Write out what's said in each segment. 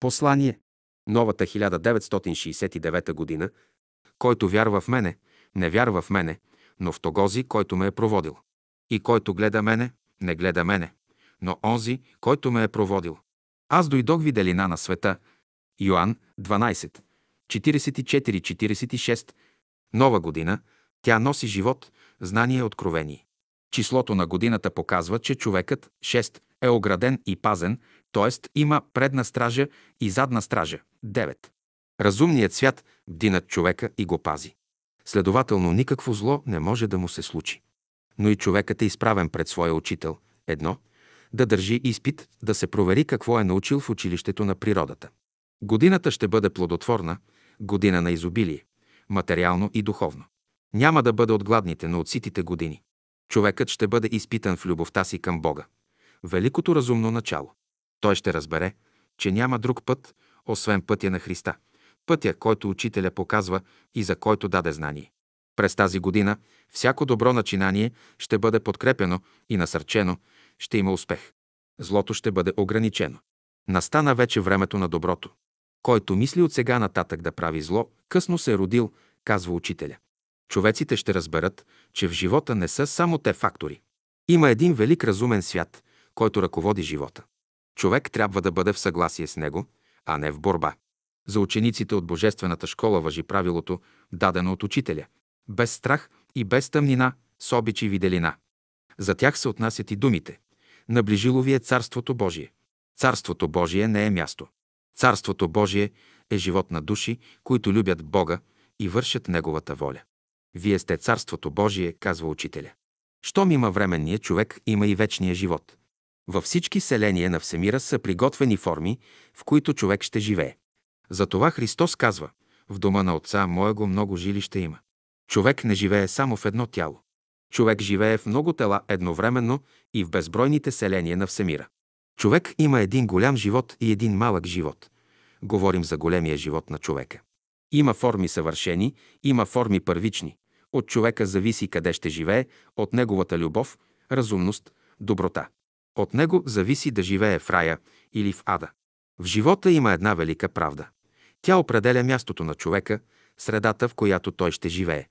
Послание. Новата 1969 година. Който вярва в мене, не вярва в мене, но в тогози, който ме е проводил. И който гледа мене, не гледа мене, но онзи, който ме е проводил. Аз дойдох виделина на света. Йоанн 12. 44-46. Нова година. Тя носи живот, знание и откровение. Числото на годината показва, че човекът 6 е ограден и пазен, т.е. има предна стража и задна стража 9. Разумният свят бди над човека и го пази. Следователно, никакво зло не може да му се случи. Но и човекът е изправен пред своя учител. Едно – да държи изпит, да се провери какво е научил в училището на природата. Годината ще бъде плодотворна, година на изобилие, материално и духовно. Няма да бъде от гладните, но от ситите години. Човекът ще бъде изпитан в любовта си към Бога. Великото разумно начало. Той ще разбере, че няма друг път, освен пътя на Христа. Пътя, който учителя показва и за който даде знание. През тази година всяко добро начинание ще бъде подкрепено и насърчено, ще има успех. Злото ще бъде ограничено. Настана вече времето на доброто. Който мисли от сега нататък да прави зло, късно се е родил, казва учителя. Човеците ще разберат, че в живота не са само те фактори. Има един велик разумен свят, който ръководи живота. Човек трябва да бъде в съгласие с него, а не в борба. За учениците от Божествената школа въжи правилото, дадено от учителя. Без страх и без тъмнина, с обич и виделина. За тях се отнасят и думите. Наближило ви е Царството Божие. Царството Божие не е място. Царството Божие е живот на души, които любят Бога и вършат Неговата воля. Вие сте Царството Божие, казва учителя. Щом има временния човек, има и вечния живот. Във всички селения на Всемира са приготвени форми, в които човек ще живее. Затова Христос казва, в дома на Отца Моего много жилища има. Човек не живее само в едно тяло. Човек живее в много тела едновременно и в безбройните селения на Всемира. Човек има един голям живот и един малък живот. Говорим за големия живот на човека. Има форми съвършени, има форми първични. От човека зависи къде ще живее, от неговата любов, разумност, доброта. От него зависи да живее в рая или в ада. В живота има една велика правда. Тя определя мястото на човека, средата, в която той ще живее.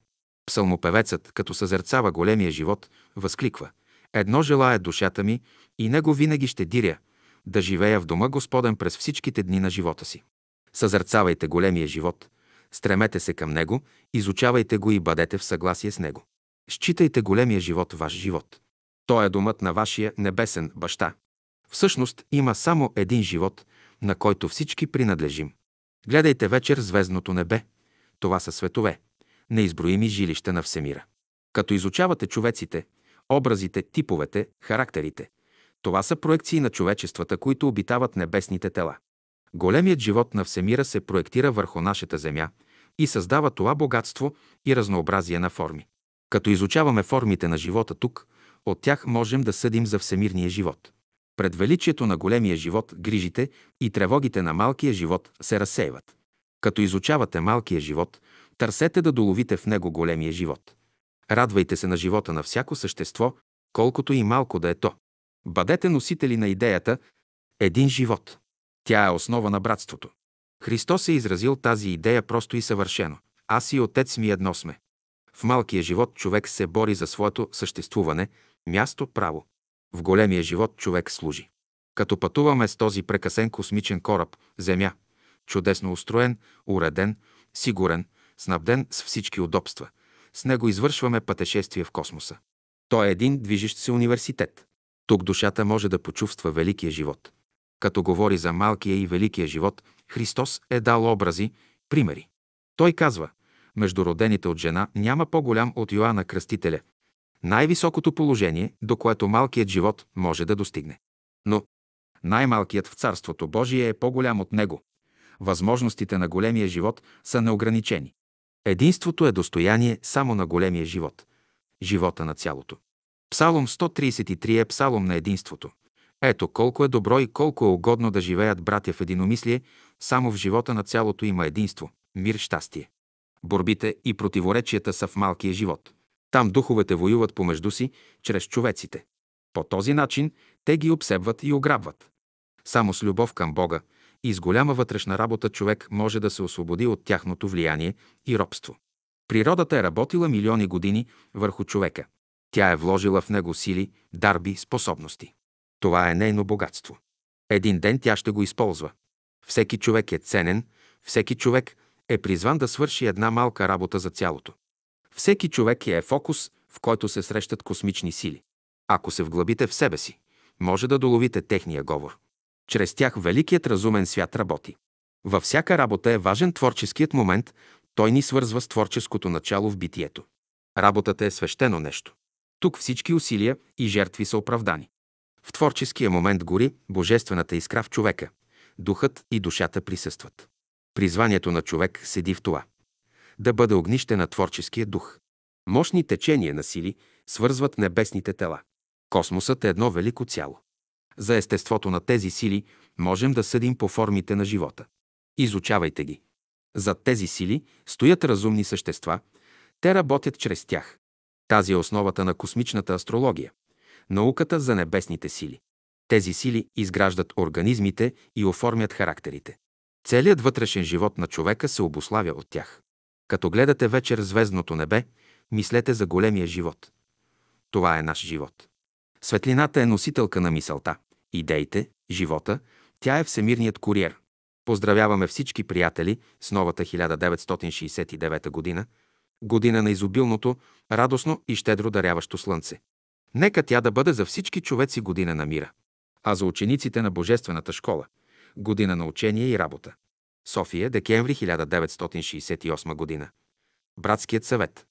Псалмопевецът, като съзерцава големия живот, възкликва «Едно желая душата ми и него винаги ще диря, да живея в дома Господен през всичките дни на живота си». Съзерцавайте големия живот, стремете се към него, изучавайте го и бъдете в съгласие с него. Считайте големия живот ваш живот. Той е домът на вашия небесен баща. Всъщност има само един живот, на който всички принадлежим. Гледайте вечер звездното небе. Това са светове, неизброими жилища на Всемира. Като изучавате човеците, образите, типовете, характерите, това са проекции на човечествата, които обитават небесните тела. Големият живот на Всемира се проектира върху нашата Земя и създава това богатство и разнообразие на форми. Като изучаваме формите на живота тук, от тях можем да съдим за всемирния живот. Пред величието на големия живот, грижите и тревогите на малкия живот се разсейват. Като изучавате малкия живот, търсете да доловите в него големия живот. Радвайте се на живота на всяко същество, колкото и малко да е то. Бъдете носители на идеята «Един живот». Тя е основа на братството. Христос е изразил тази идея просто и съвършено. Аз и Отец ми едно сме. В малкия живот човек се бори за своето съществуване, място, право. В големия живот човек служи. Като пътуваме с този прекъсен космичен кораб, Земя, чудесно устроен, уреден, сигурен, снабден с всички удобства, с него извършваме пътешествие в космоса. Той е един движещ се университет. Тук душата може да почувства великия живот. Като говори за малкия и великия живот, Христос е дал образи, примери. Той казва, между родените от жена няма по-голям от Йоанна Кръстителя, най-високото положение, до което малкият живот може да достигне. Но най-малкият в Царството Божие е по-голям от него. Възможностите на големия живот са неограничени. Единството е достояние само на големия живот. Живота на цялото. Псалом 133 е псалом на единството. Ето колко е добро и колко е угодно да живеят братя в единомислие, само в живота на цялото има единство, мир, щастие. Борбите и противоречията са в малкия живот. Там духовете воюват помежду си, чрез човеците. По този начин те ги обсебват и ограбват. Само с любов към Бога и с голяма вътрешна работа човек може да се освободи от тяхното влияние и робство. Природата е работила милиони години върху човека. Тя е вложила в него сили, дарби, способности. Това е нейно богатство. Един ден тя ще го използва. Всеки човек е ценен, всеки човек е призван да свърши една малка работа за цялото. Всеки човек е фокус, в който се срещат космични сили. Ако се вглъбите в себе си, може да доловите техния говор. Чрез тях великият разумен свят работи. Във всяка работа е важен творческият момент, той ни свързва с творческото начало в битието. Работата е свещено нещо. Тук всички усилия и жертви са оправдани. В творческия момент гори божествената искра в човека. Духът и душата присъстват. Призванието на човек седи в това. Да бъде огнище на творческия дух. Мощни течения на сили свързват небесните тела. Космосът е едно велико цяло. За естеството на тези сили можем да съдим по формите на живота. Изучавайте ги. Зад тези сили стоят разумни същества, те работят чрез тях. Тази е основата на космичната астрология, науката за небесните сили. Тези сили изграждат организмите и оформят характерите. Целият вътрешен живот на човека се обославя от тях. Като гледате вечер звездното небе, мислете за големия живот. Това е наш живот. Светлината е носителка на мисълта, идеите, живота, тя е всемирният куриер. Поздравяваме всички приятели с новата 1969 година, година на изобилното, радостно и щедро даряващо слънце. Нека тя да бъде за всички човеци година на мира, а за учениците на Божествената школа – година на учение и работа. София, декември 1968 година. Братският съвет.